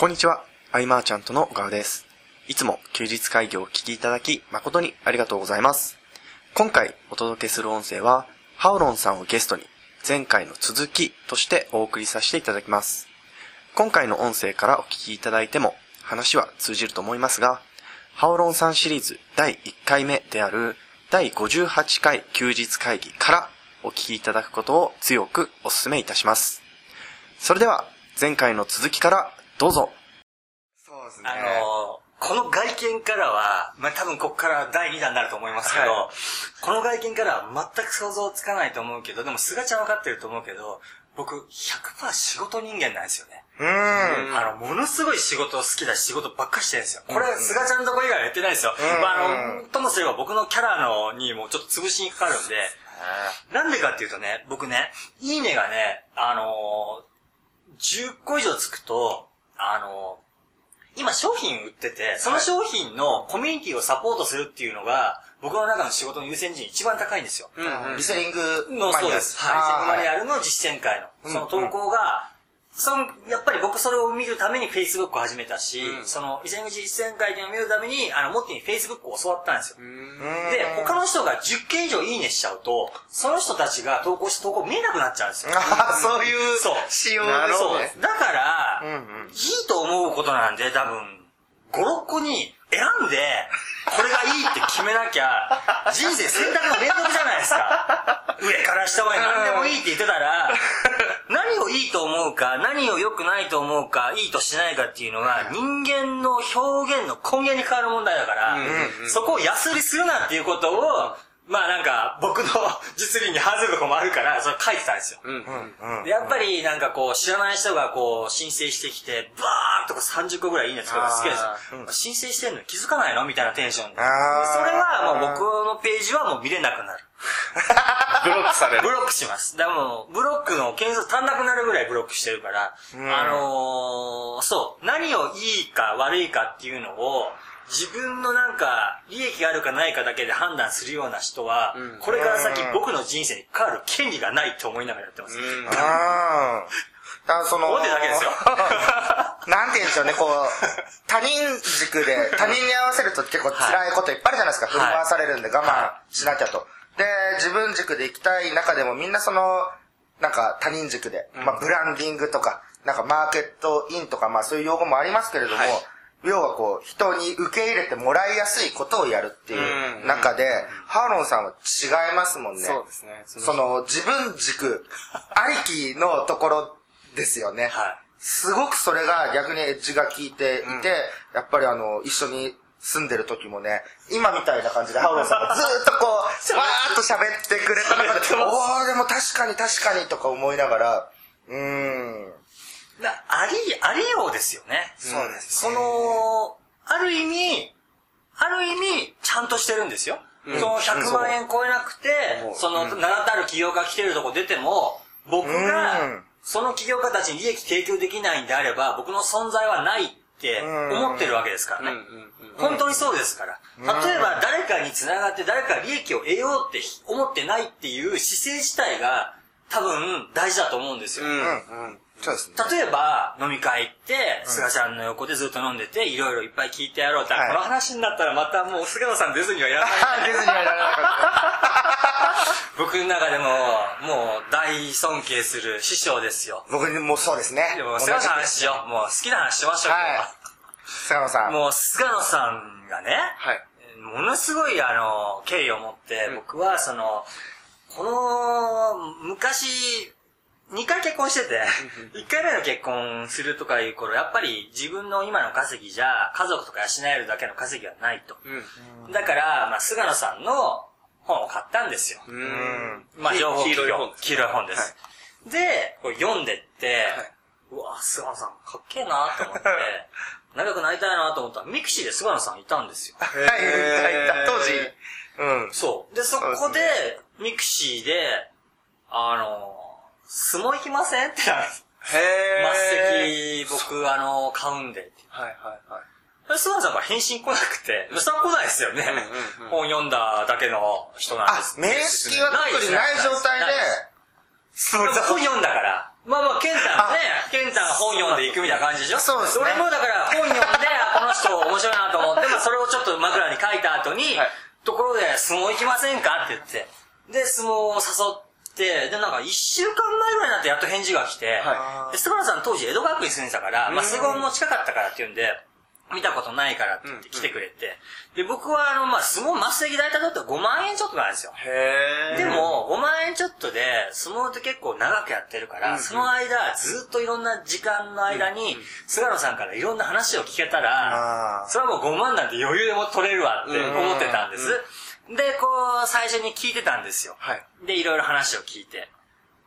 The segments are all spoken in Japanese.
こんにちは、アイマーちゃんとの小川です。いつも休日会議をお聞きいただき誠にありがとうございます。今回お届けする音声は、ハオロンさんをゲストに前回の続きとしてお送りさせていただきます。今回の音声からお聞きいただいても話は通じると思いますが、ハオロンさんシリーズ第1回目である第58回休日会議からお聞きいただくことを強くお勧めいたします。それでは前回の続きからどうぞ。そうですあのーこの外見からは、まあ、多分ここから第2弾になると思いますけど、はこの外見からは全く想像つかないと思うけど、でも菅ちゃん分かってると思うけど、僕100%仕事人間なんですよね。うーん。あの、ものすごい仕事好きだし仕事ばっかしてるんですよ。これ、菅ちゃんのとこ以外はやってないですよ。うんまあ、あの、ともすれば僕のキャラのにもちょっと潰しにかかるんで、なんでかっていうとね、僕ね、いいねがね、あのー、10個以上つくと、あのー、今商品売ってて、その商品のコミュニティをサポートするっていうのが、僕の中の仕事の優先順位一番高いんですよ。リセリングの、そうです。はい。マニあュアルの実践会の、その投稿が、その、やっぱり僕それを見るために Facebook を始めたし、その、伊勢口実践会っていうのを見るために、あの、モッティに Facebook を教わったんですよ。で、他の人が10件以上いいねしちゃうと、その人たちが投稿した投稿見えなくなっちゃうんですよ。あそういうそう仕様ですね。だから、うんうんいいと思うことなんで、多分、5、6個に選んで、これがいいって決めなきゃ、人生選択の連続じゃないですか。上から下まで何でもいいって言ってたら、何をいいと思うか、何を良くないと思うか、いいとしないかっていうのが、人間の表現の根源に変わる問題だから、そこを安売りするなっていうことを、まあなんか、僕の実利に反するとこもあるから、それ書いてたんですよ。で、やっぱりなんかこう、知らない人がこう、申請してきて、バーンとこう30個ぐらいいいねつくのが好きですよ。申請してんのに気づかないの？みたいなテンションで。それはもう僕のページはもう見れなくなる。ブロックされる。ブロックします。でもう、ブロックの件数足んなくなるぐらいブロックしてるから、あのー、そう、何をいいか悪いかっていうのを、自分のなんか、利益があるかないかだけで判断するような人は、これから先僕の人生に関わる権利がないと思いながらやってます。あーだからその、思ってるだけですよ。なんて言うんでしょうね、こう、他人軸で、他人に合わせると結構辛いこといっぱいあるじゃないですか。はい振り回されるんで我慢しなきゃと。で、自分軸で行きたい中でもみんなその、なんか他人軸で、まあブランディングとか、なんかマーケットインとか、まあそういう用語もありますけれども、要はこう、人に受け入れてもらいやすいことをやるっていう中で、ハーロンさんは違いますもんね。そうですね。その、自分軸ありきのところですよね。はいすごくそれが逆にエッジが効いていて、やっぱりあの、一緒に住んでる時もね、今みたいな感じでハウロンさんがずーっとこう、と喋ってくれた中で、おー、でも確かに確かにとか思いながら、うーん。なあり、ありようですよね。そうですその、ある意味、ある意味、ちゃんとしてるんですよ。その100万円超えなくて、その、名だたる起業家来てるとこ出ても、僕うがん、その起業家たちに利益提供できないんであれば、僕の存在はないって思ってるわけですからね。本当にそうですから。例えば誰かに繋がって誰かが利益を得ようって思ってないっていう姿勢自体が多分大事だと思うんですよ。うん。そうですね。例えば、飲み会行って、菅ちゃんの横でずっと飲んでて、いろいろいっぱい聞いてやろうって、はいこの話になったらまたもう菅野さん出ずにはいらない。ディズニーはいらなかっ僕の中でも、もう大尊敬する師匠ですよ。た。僕もそうですね。でも、菅野さんの話しよう。もう好きな話しましょうよ。はい菅野さん。もう菅野さんがね、はい。ものすごいあの、敬意を持って、僕はその、この、昔、2回結婚してて、1回目の結婚するとかいう頃、やっぱり自分の今の稼ぎじゃ、家族とか養えるだけの稼ぎはないと。だから、まあ、菅野さんの本を買ったんですよ。うん。まあ、情報黄色い本黄色い本です。で、これ読んでって、うわ、菅野さんかっけえなと思って、仲良くなりたいなと思ったら、ミクシーで菅野さんいたんですよ。はい、はい、当時。うん。そう。で、そこでで、ミクシーで、あの、相撲行きませんってなるんです。へ末席、僕、あの、買うんでって。はいはいはい。で菅野さんから返信来なくて、それは来ないですよね。本読んだだけの人なんであす。、面識は特にない状態で、本読んだから。まあまあ、ケンタがね、ケンタが本読んでいくみたいな感じでしょ。そうですね俺もだから本読んで、あこの人面白いなと思って、まあそれをちょっと枕に書いた後に、はい。ところで相撲行きませんかって言って。で、相撲を誘って、で、なんか一週間前ぐらいになってやっと返事が来て、はで、菅原さん当時江戸学院住んでたから、まあ、菅も近かったからっていうんで、見たことないからって言って来てくれて、で、僕はあの、まあ、相撲末席大体だと5万円ちょっとなんですよ。へでも、5万円ちょっとで、相撲って結構長くやってるから、その間、ずっといろんな時間の間に、菅野さんからいろんな話を聞けたらそれはもう5万なんて余裕でも取れるわって思ってたんです。で、こう、最初に聞いてたんですよ。はい。で、いろいろ話を聞いて。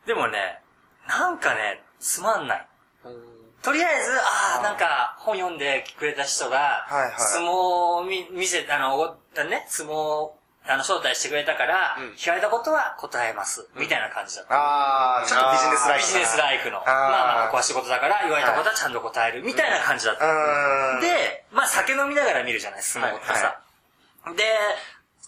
でもね、なんかね、つまんない。とりあえず、ああ、なんか、本読んでくれた人が、はいはい相撲を見見せ、あの、おね、相撲を、あの、招待してくれたから、聞かれたことは答えます。みたいな感じだった。あー、ちょっとビジネスライクな。ビジネスライクの。ーまあまあ、ここは仕事だから、言われたことはちゃんと答える。みたいな感じだった。うーん。で、まあ酒飲みながら見るじゃない、相撲ってさ。で、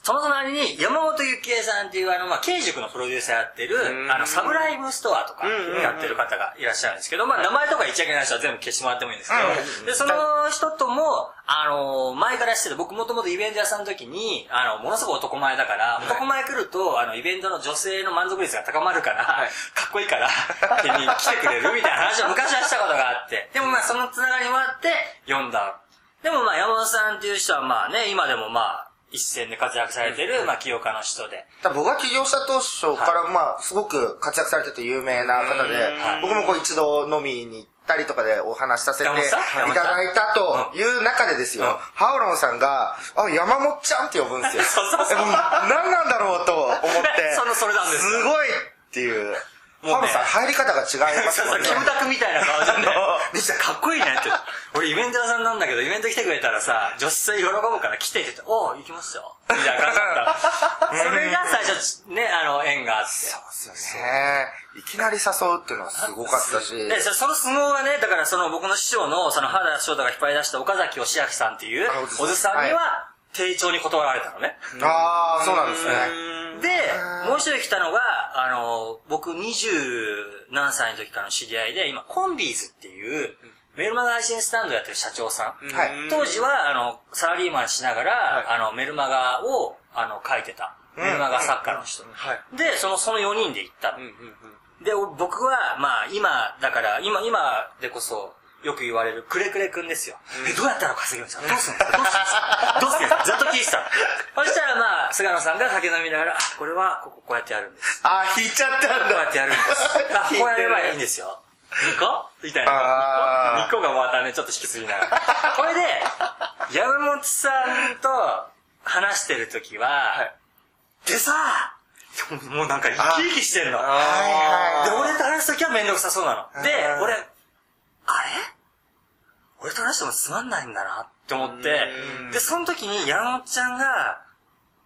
その隣に山本幸恵さんっていうあの、まあ、慶塾のプロデューサーやってる、あの、サブライブストアとかやってる方がいらっしゃるんですけど、まあ、名前とか言っちゃいけない人は全部消してもらってもいいんですけど、で、その人とも、あの、前から知ってて、僕もともとイベント屋さんの時に、あの、ものすごい男前だから、男前来ると、あの、イベントの女性の満足率が高まるから、かっこいいから、に来てくれるみたいな話を昔はしたことがあって、でもまあ、そのつながりもあって、読んだ。でもまあ、山本さんっていう人はまあね、今でもまあ、一線で活躍されてる、まあ、起業家の人で。僕が起業した当初から、まあ、すごく活躍されてて有名な方で、僕もこう一度飲みに行ったりとかでお話しさせていただいたという中でですよ、ハオロンさんが、あ、山本ちゃんって呼ぶんですよ。そうそうそう何なんだろうと思って、そのそれなんですよ。すごいっていう。もうねさん入り方が違いますそうそう、もんねキ。ムタクみたいな顔でねあの、西田かっこいいねって。俺イベント屋さんなんだけど、イベント来てくれたらさ、女子性喜ぶから来てって言って、おう、行きますよ。みたいな感じだった。それが最初、ね、あの、縁があって。そうですよね。いきなり誘うっていうのはすごかったし。で、そその相撲がね、だからその僕の師匠の、その原翔太が引っ張り出した岡崎義明さんっていうおじさんには、丁重に断られたのね。ああ、そうなんですね。で、もう一人来たのが、あの、僕二十何歳の時からの知り合いで、今、コンビーズっていう、メルマガ配信スタンドやってる社長さん。はい。当時は、あの、サラリーマンしながら、あの、メルマガを、あの、書いてた。メルマガ作家の人。はい。で、その、その4人で行ったの。うんうんうん。で、お僕は、まあ、今、だから、今、今でこそ、よく言われる、くれくれくんですよ。え、どうやったら稼げるんですか？どうするんですかどうするんですかどうするんですかずっと聞いてたの。そしたら、まあ、菅野さんが酒飲みながら、あ、これは、ここ、こうやってやるんです。あー、引いちゃったんこうやだ。ってやるんです。あ、こうやればいいんですよ。2個みたいあな。ー2個がまたね、ちょっと引きすぎながら。これで、山本さんと話してるときは、でさ、もうなんか生き生きしてんの。はいで、俺と話すときはめんどくさそうなの。でう、ん俺、俺と話してもつまんないんだなって思って、で、その時に山本ちゃんが、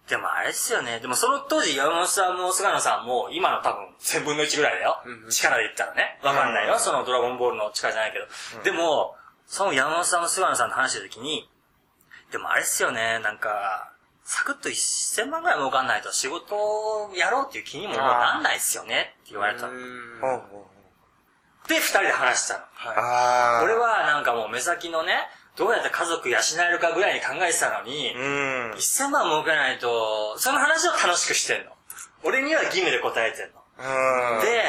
でもあれですよね。でもその当時山本さんも菅野さんも今の多分1000分の1ぐらいだよ。力で言ったらね。わかんないよ。そのドラゴンボールの力じゃないけど。でも、その山本さんも菅野さんと話してる時に、でもあれっすよね。なんか、サクッと1000万ぐらい儲かんないと仕事をやろうっていう気にももうなんないっすよねって言われたうんで、二人で話したの。あー。俺はなんかもう目先のね、どうやって家族養えるかぐらいに考えてたのに、うん。1000万儲けないと、その話を楽しくしてんの。俺には義務で答えてんの。うん。で、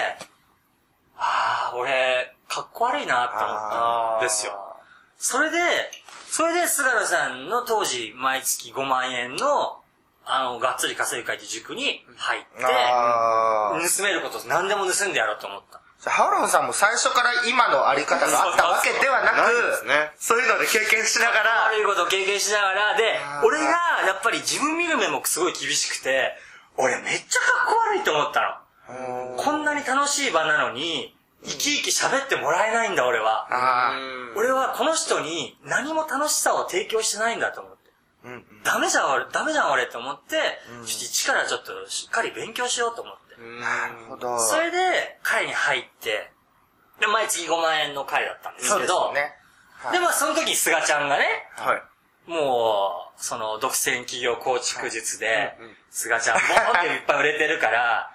ああ、俺、かっこ悪いなって思ったんですよ。それで、それで菅野さんの当時毎月5万円の、あの、がっつり稼ぐ会って塾に入って。盗めること何でも盗んでやろうと思った。じゃあハロンさんも最初から今のあり方があったわけではなく、そういうので経験しながら、悪いことを経験しながら、で俺がやっぱり自分見る目もすごい厳しくて、俺めっちゃかっこ悪いと思ったの。こんなに楽しい場なのに、生き生き喋ってもらえないんだ俺は。あ俺はこの人に何も楽しさを提供してないんだと思って。ーうんダメじゃん俺、ダメじゃん俺って思って、ちょっと一からちょっとしっかり勉強しようと思って。なるほど。それで、会に入って、で、毎月5万円の会だったんですけど、ですよね。で、まあその時に菅ちゃんがね、はい。もう、その、独占企業構築術で、菅ちゃんもっていっぱい売れてるから、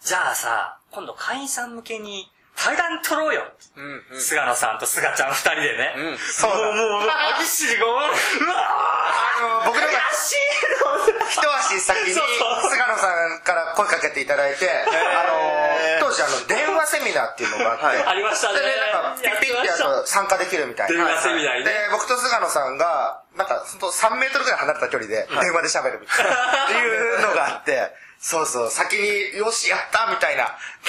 じゃあさ、今度会員さん向けに対談取ろうよ。うんうん。菅野さんと菅ちゃん二人でね。うんそうだもう、もう、歯ぎしりが、うわあの、僕のが悔しいと思って一足先に菅野さんから声かけていただいて、あの、当時あの、電話セミナーっていうのがあって、はいありましたね。で、なんか、ピッピッてやると参加できるみたいな。電話セミナーにねで、僕と菅野さんが、なんか、ほんと3メートルぐらい離れた距離で、電話で喋るみたいな、っていうのがあって、そうそう、先に、よし、やったみたいな、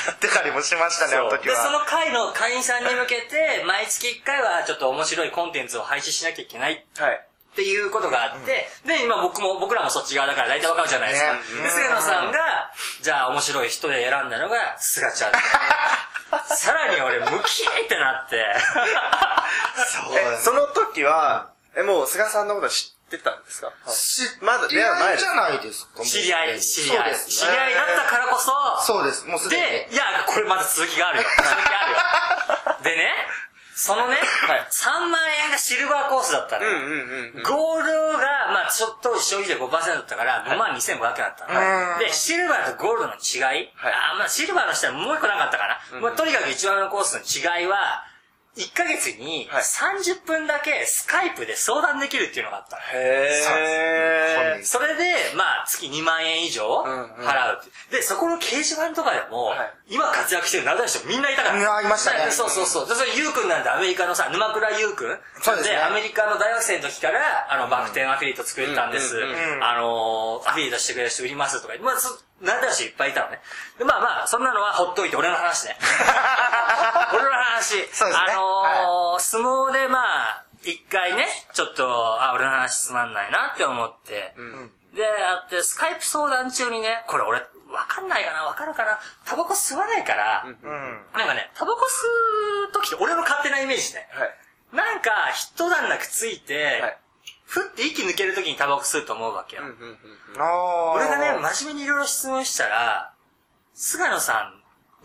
なってたりもしましたね、あの時で、そは。の会の会員さんに向けて、毎月1回はちょっと面白いコンテンツを配信しなきゃいけないはい。っていうことがあって、で、今僕も、僕らもそっち側だから大体わかるじゃないですか。ねで、菅野さんが、じゃあ面白い人で選んだのが、菅ちゃん。さらに俺、ムキーってなって。そうえ、その時は、え、もう菅さんのこと知ってたんですか？知まだり合いじゃないですか。知り合い、知り合い。知り合いだったからこそ、そうです、もうすでに。で、いや、これまだ続きがあるよ。続きあるよ。でね、そのね、はい3万円がシルバーコースだったの。うんうんうんうん。ゴールが、まあちょっと消費税5%だったから、5万2500円だったの。うんで、シルバーとゴールドの違い、はいあまあシルバーの下はもう一個なかったかな。まあとにかく一番のコースの違いは、1ヶ月にはい30分だけスカイプで相談できるっていうのがあったの。へー。それで、まあ、月2万円以上うんうん払うって。で、そこの掲示板とかでも、はい今活躍してる名だ人みんないたから。いましたねでそうそうそう。で、それ、ゆうくんなんてアメリカのさ、沼倉ゆうくんそうですねアメリカの大学生の時から、あの、バク転アフィリエイト作ってたんです。うんうんうんあのー、アフィリエイトしてくれる人売りますとか、まあ、そなんだ人いっぱいいたのね。で、まあまあ、そんなのはほっといて、俺の話ね。俺の話。そうですねあのー相撲でまあ、一回ね、ちょっと、あ、俺の話つまんないなって思って、で、あって、スカイプ相談中にね、これ俺、わかんないかなわかるかなタバコ吸わないから、うん。なんかね、タバコ吸う時って俺の勝手なイメージね。はい。なんか、一段落ついて、はいふって息抜ける時にタバコ吸うと思うわけよ。うんうんうんあー俺がね、真面目にいろいろ質問したら、菅野さ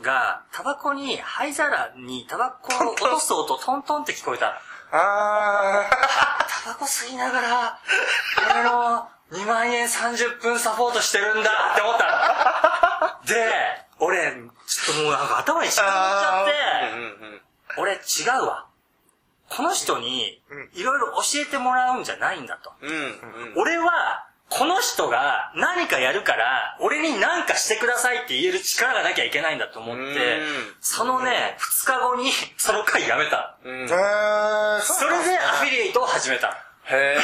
んが、タバコに、灰皿にタバコを落とす音トントンって聞こえたの。あタバコ吸いながら、俺の2万円30分サポートしてるんだって思ったの。で、俺、ちょっともうなんか頭にしまっちゃって、俺違うわ。この人に、いろいろ教えてもらうんじゃないんだと。うん。うんうん。俺は、この人が何かやるから、俺に何かしてくださいって言える力がなきゃいけないんだと思ってうん、そのね、2日後にその回やめた。それでアフィリエイトを始めた。へ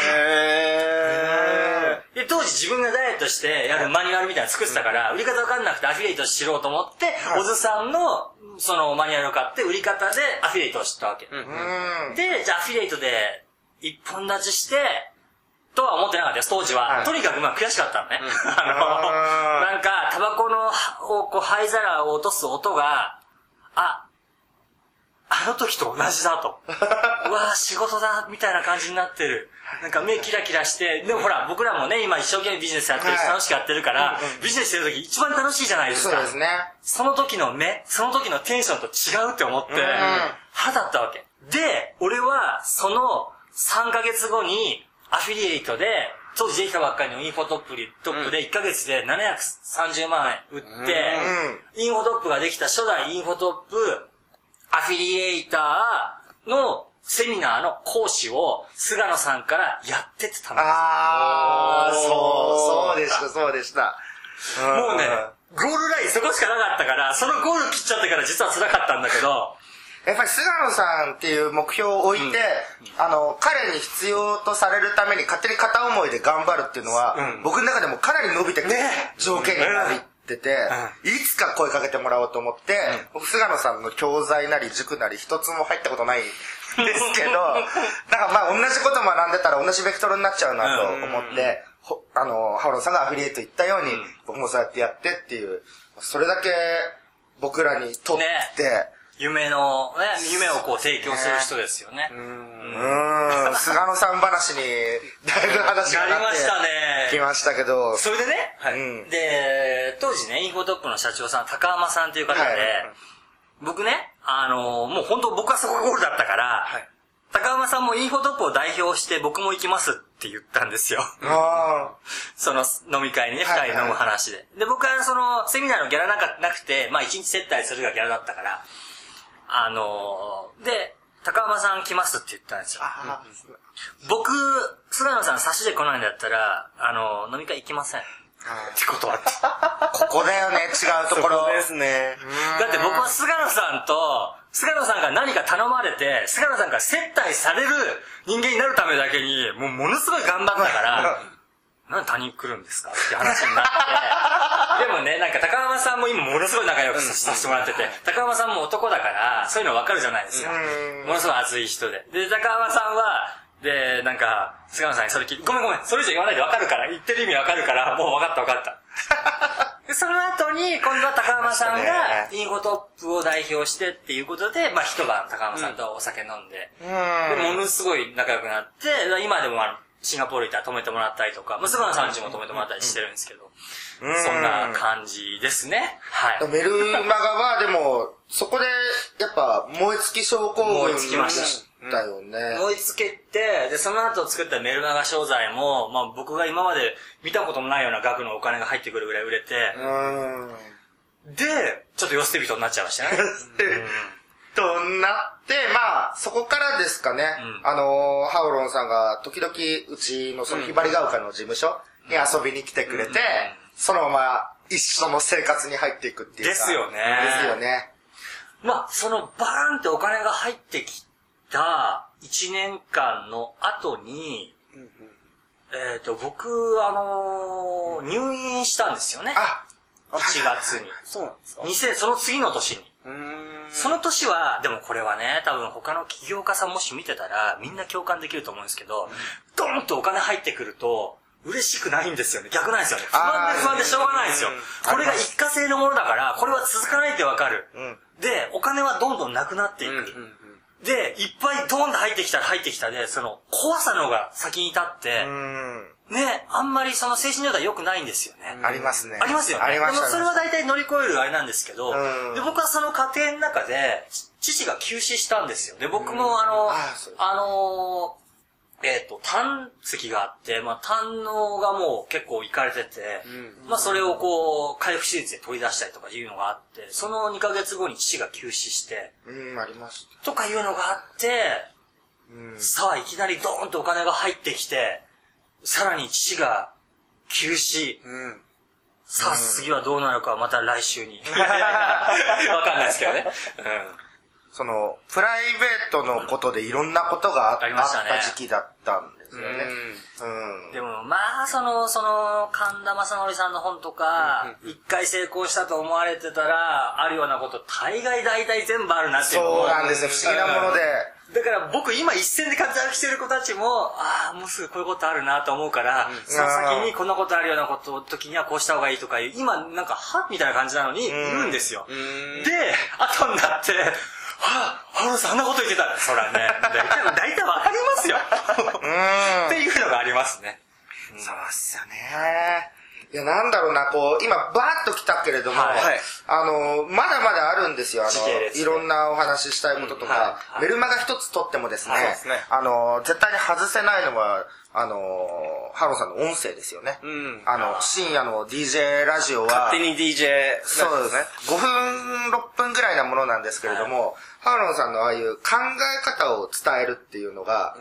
で、当時自分がダイエットしてやるマニュアルみたいなの作ってたから、売り方わかんなくてアフィリエイトしろうと思って、はい。小津さんのそのマニュアルを買って売り方でアフィリエイトを知ったわけ。で、じゃあアフィリエイトで一本立ちして、とは思ってなかったよ、当時は。はい。とにかくまあ悔しかったのね。あ あの、なんか、タバコの、をこう、灰皿を落とす音が、あ、あの時と同じだと。うわぁ、仕事だ、みたいな感じになってる。なんか目キラキラして、でもほら、僕らもね、今一生懸命ビジネスやってるしはい楽しくやってるから、ビジネスしてる時一番楽しいじゃないですか。そうですね。その時の目、その時のテンションと違うって思って、腹立ったわけ。で、俺は、その3ヶ月後に、アフィリエイトで、当時できたばっかりのインフォトップリトップで1ヶ月で730万円売って、インフォトップができた初代インフォトップアフィリエイターのセミナーの講師を菅野さんからやってって頼んだあー、おーそう、そうでした、そうでした。もうね、ゴールラインそこしかなかったから、そのゴール切っちゃってから実は辛かったんだけど、やっぱり菅野さんっていう目標を置いて、あの、彼に必要とされるために勝手に片思いで頑張るっていうのは、僕の中でもかなり伸びてくる条件になってて、いつか声かけてもらおうと思って、僕菅野さんの教材なり塾なり一つも入ったことないんですけど、なんかまあ同じこと学んでたら同じベクトルになっちゃうなと思って、ほあの、ハオロンさんがアフィリエイト言ったように、僕もそうやってやってっていう、それだけ僕らにとって、夢の、ね、夢をこう提供する人ですよね。うーん、菅野さん話に、だいぶ話がなってなりましたね。きましたけど、それでね、うん。で、当時ね、インフォトップの社長さん、高浜さんという方で、はい。僕ね、あのもう本当僕はそこがゴールだったから、はい。高浜さんもインフォトップを代表して僕も行きますって言ったんですよ。あその飲み会にね、はいはい。二人飲む話で。で、僕はその、セミナーのギャラなんかなくて、まあ一日接待するがギャラだったから、あのーで、高浜さん来ますって言ったんですよ。あ僕、菅野さん差しで来ないんだったら、あの飲み会行きません。って断って。あ、ここだよね、違うところ。ですね。だって僕は菅野さんと、菅野さんが何か頼まれて、菅野さんから接待される人間になるためだけに、もうものすごい頑張ったから、なんで他人来るんですかって話になって、でもね、なんか高浜さんも今ものすごい仲良くさせてもらってて、高浜さんも男だから、そういうの分かるじゃないですか。うんものすごい熱い人で。で、高浜さんは、で、なんか、菅野さんにそれ聞いて、ごめんごめん、それ以上言わないで分かるから、言ってる意味分かるから、もう分かった分かった。で、その後に、今度は高浜さんが、インフォトップを代表してっていうことで、まあ一晩高浜さんとお酒飲んで、で、ものすごい仲良くなって、今でもあの、シンガポール行ったら泊めてもらったりとか、まあ、菅野さんちも泊めてもらったりしてるんですけど、そんな感じですね。はい。メルマガは、でも、そこで、やっぱ、燃え尽き症候群燃え尽きましただよね。燃えつけて、で、その後作ったメルマガ商材も、まあ僕が今まで見たこともないような額のお金が入ってくるぐらい売れて、うん。で、ちょっと寄捨て人になっちゃいましたね。となって、まあ、そこからですかね。うんあのー、ハオロンさんが、時々、うちのそのひばりが丘の事務所に遊びに来てくれて、そのまま一緒の生活に入っていくっていうか。ですよねですよね。まあ、そのバーンってお金が入ってきた1年間の後に、えっ、と、僕、あのー入院したんですよね。あ、1月に。そうなんですか2000、その次の年に。うーん。その年は、でもこれはね、多分他の起業家さんもし見てたら、みんな共感できると思うんですけど、ドーンとお金入ってくると、嬉しくないんですよね。逆なんですよね。不安で不安でしょうがないんですようん。これが一過性のものだから、これは続かないってわかる。うん。で、お金はどんどんなくなっていく。で、いっぱいドーンと入ってきたら入ってきたで、その、怖さの方が先に立って、うん。ね、あんまりその精神状態良くないんですよね。ありますね。ありますよね。ありましたでもそれはね。大体乗り越えるあれなんですけど、うんで僕はその過程の中で、ち父が急死したんですよ。で、僕もあの、ああのーえっ、と、胆石があって、まあ、胆のがもう結構いかれてて、まあ、それをこう、回復手術で取り出したりとかいうのがあって、その2ヶ月後に父が急死して、うん、ありましとかいうのがあって、た。うん。さあ、いきなりドーンとお金が入ってきて、さらに父が急死、うん。さあ、次はどうなるかはまた来週に。わかんないですけどね。その、プライベートのことでいろんなことがあ,、った時期だったんですよね。ううん。でも、まあ、その、その、神田正則さんの本とか、一回成功したと思われてたら、あるようなこと、大概大体全部あるなっていうそうなんですよ。不思議なもので。だから僕今一線で活躍してる子たちも、ああ、もうすぐこういうことあるなと思うから、その先にこんなことあるようなこと、時にはこうした方がいいとかいう、今なんか、は？みたいな感じなのに言うんですよ。んで、後になって、はあ、ハオロンさんあんなこと言ってた。そらね、大体、わかりますよ。うん。っていうのがありますね。そうっすよね。いや、なんだろうな、こう、今、バーッと来たけれども、はい。あの、まだまだあるんですよ。あの、いろんなお話ししたいこととか、うんはい。はい。メルマガ一つ取ってもですね、あの、絶対に外せないのは、あの、ハオロンさんの音声ですよね。うん。あの、深夜の DJ ラジオは、勝手に DJ そうですね。5分、6分ぐらいなものなんですけれども、ハロンさんのああいう考え方を伝えるっていうのが、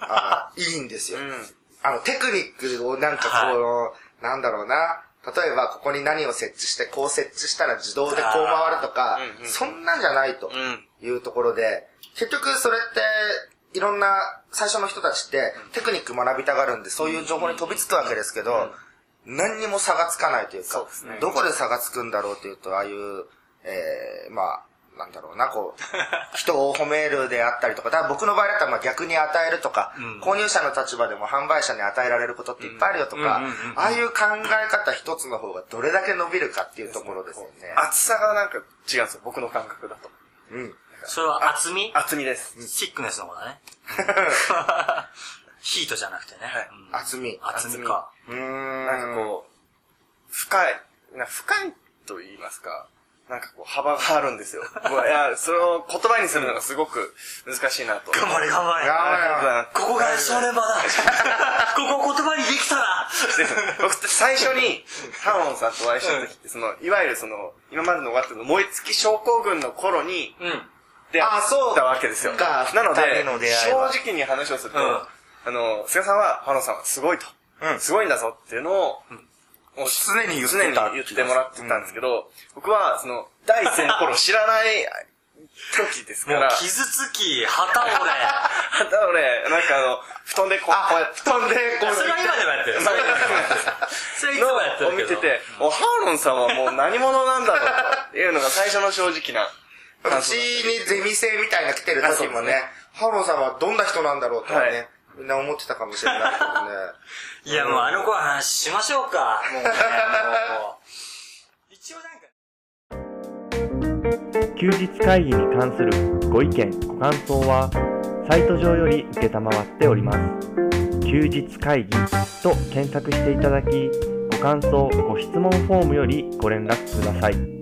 あいいんですよ。うん。あの、テクニックをなんかこう、なんだろうな。例えば、ここに何を設置して、こう設置したら自動でこう回るとかうん、うんそんなんじゃないとん。いうところで、結局それって、いろんな最初の人たちってテクニック学びたがるんで、そういう情報に飛びつくわけですけど、何にも差がつかないというか、どこで差がつくんだろうというと、ああいう、えー、まあ、なんだろうな、こう、人を褒めるであったりとか、だから僕の場合だったらまあ逆に与えるとか、ん購入者の立場でも販売者に与えられることっていっぱいあるよとかああいう考え方一つの方がどれだけ伸びるかっていうところですよね。厚さがなんか違うんですよ、僕の感覚だと。うん。それは厚み厚みです。シックネスの方だね。ヒートじゃなくてね。はいうん厚み。厚みか。うーん。なんかこう、深い、な深いと言いますか、なんかこう、幅があるんですよ。いや、それを言葉にするのがすごく難しいなと。頑張れ頑張れ。頑張れここが正念場だ。ここを言葉にできたら。で僕って最初に、ハーモンさんとお会いした時って、その、いわゆるその、今までの終わっての燃え尽き症候群の頃にうん。うったわけですよ。かなので正直に話をすると、うんあの、菅さんは、ハーモンさんはすごいと。うんすごいんだぞっていうのを、もう常に言ってた常に言ってもらってたんですけど、僕は、その、第一線の頃知らない時ですから、もう傷つき、旗折れ。あと俺、なんかあの、布団でこう、こうやって、布団でこう、それは今でもやってる。それは今でもやってる。それはいつもやってるけど。見てて、お、ハーロンさんはもう何者なんだろうっていうのが最初の正直なうちにゼミ生みたいな来てる時もね、ハオロンさんはどんな人なんだろうとはね、はいみんな思ってたかもしれないけどね。いや、もうあの子は話しましょうか。もうね、もう。一応なんか、休日会議に関するご意見ご感想はサイト上より承っております休日会議と検索していただきご感想ご質問フォームよりご連絡ください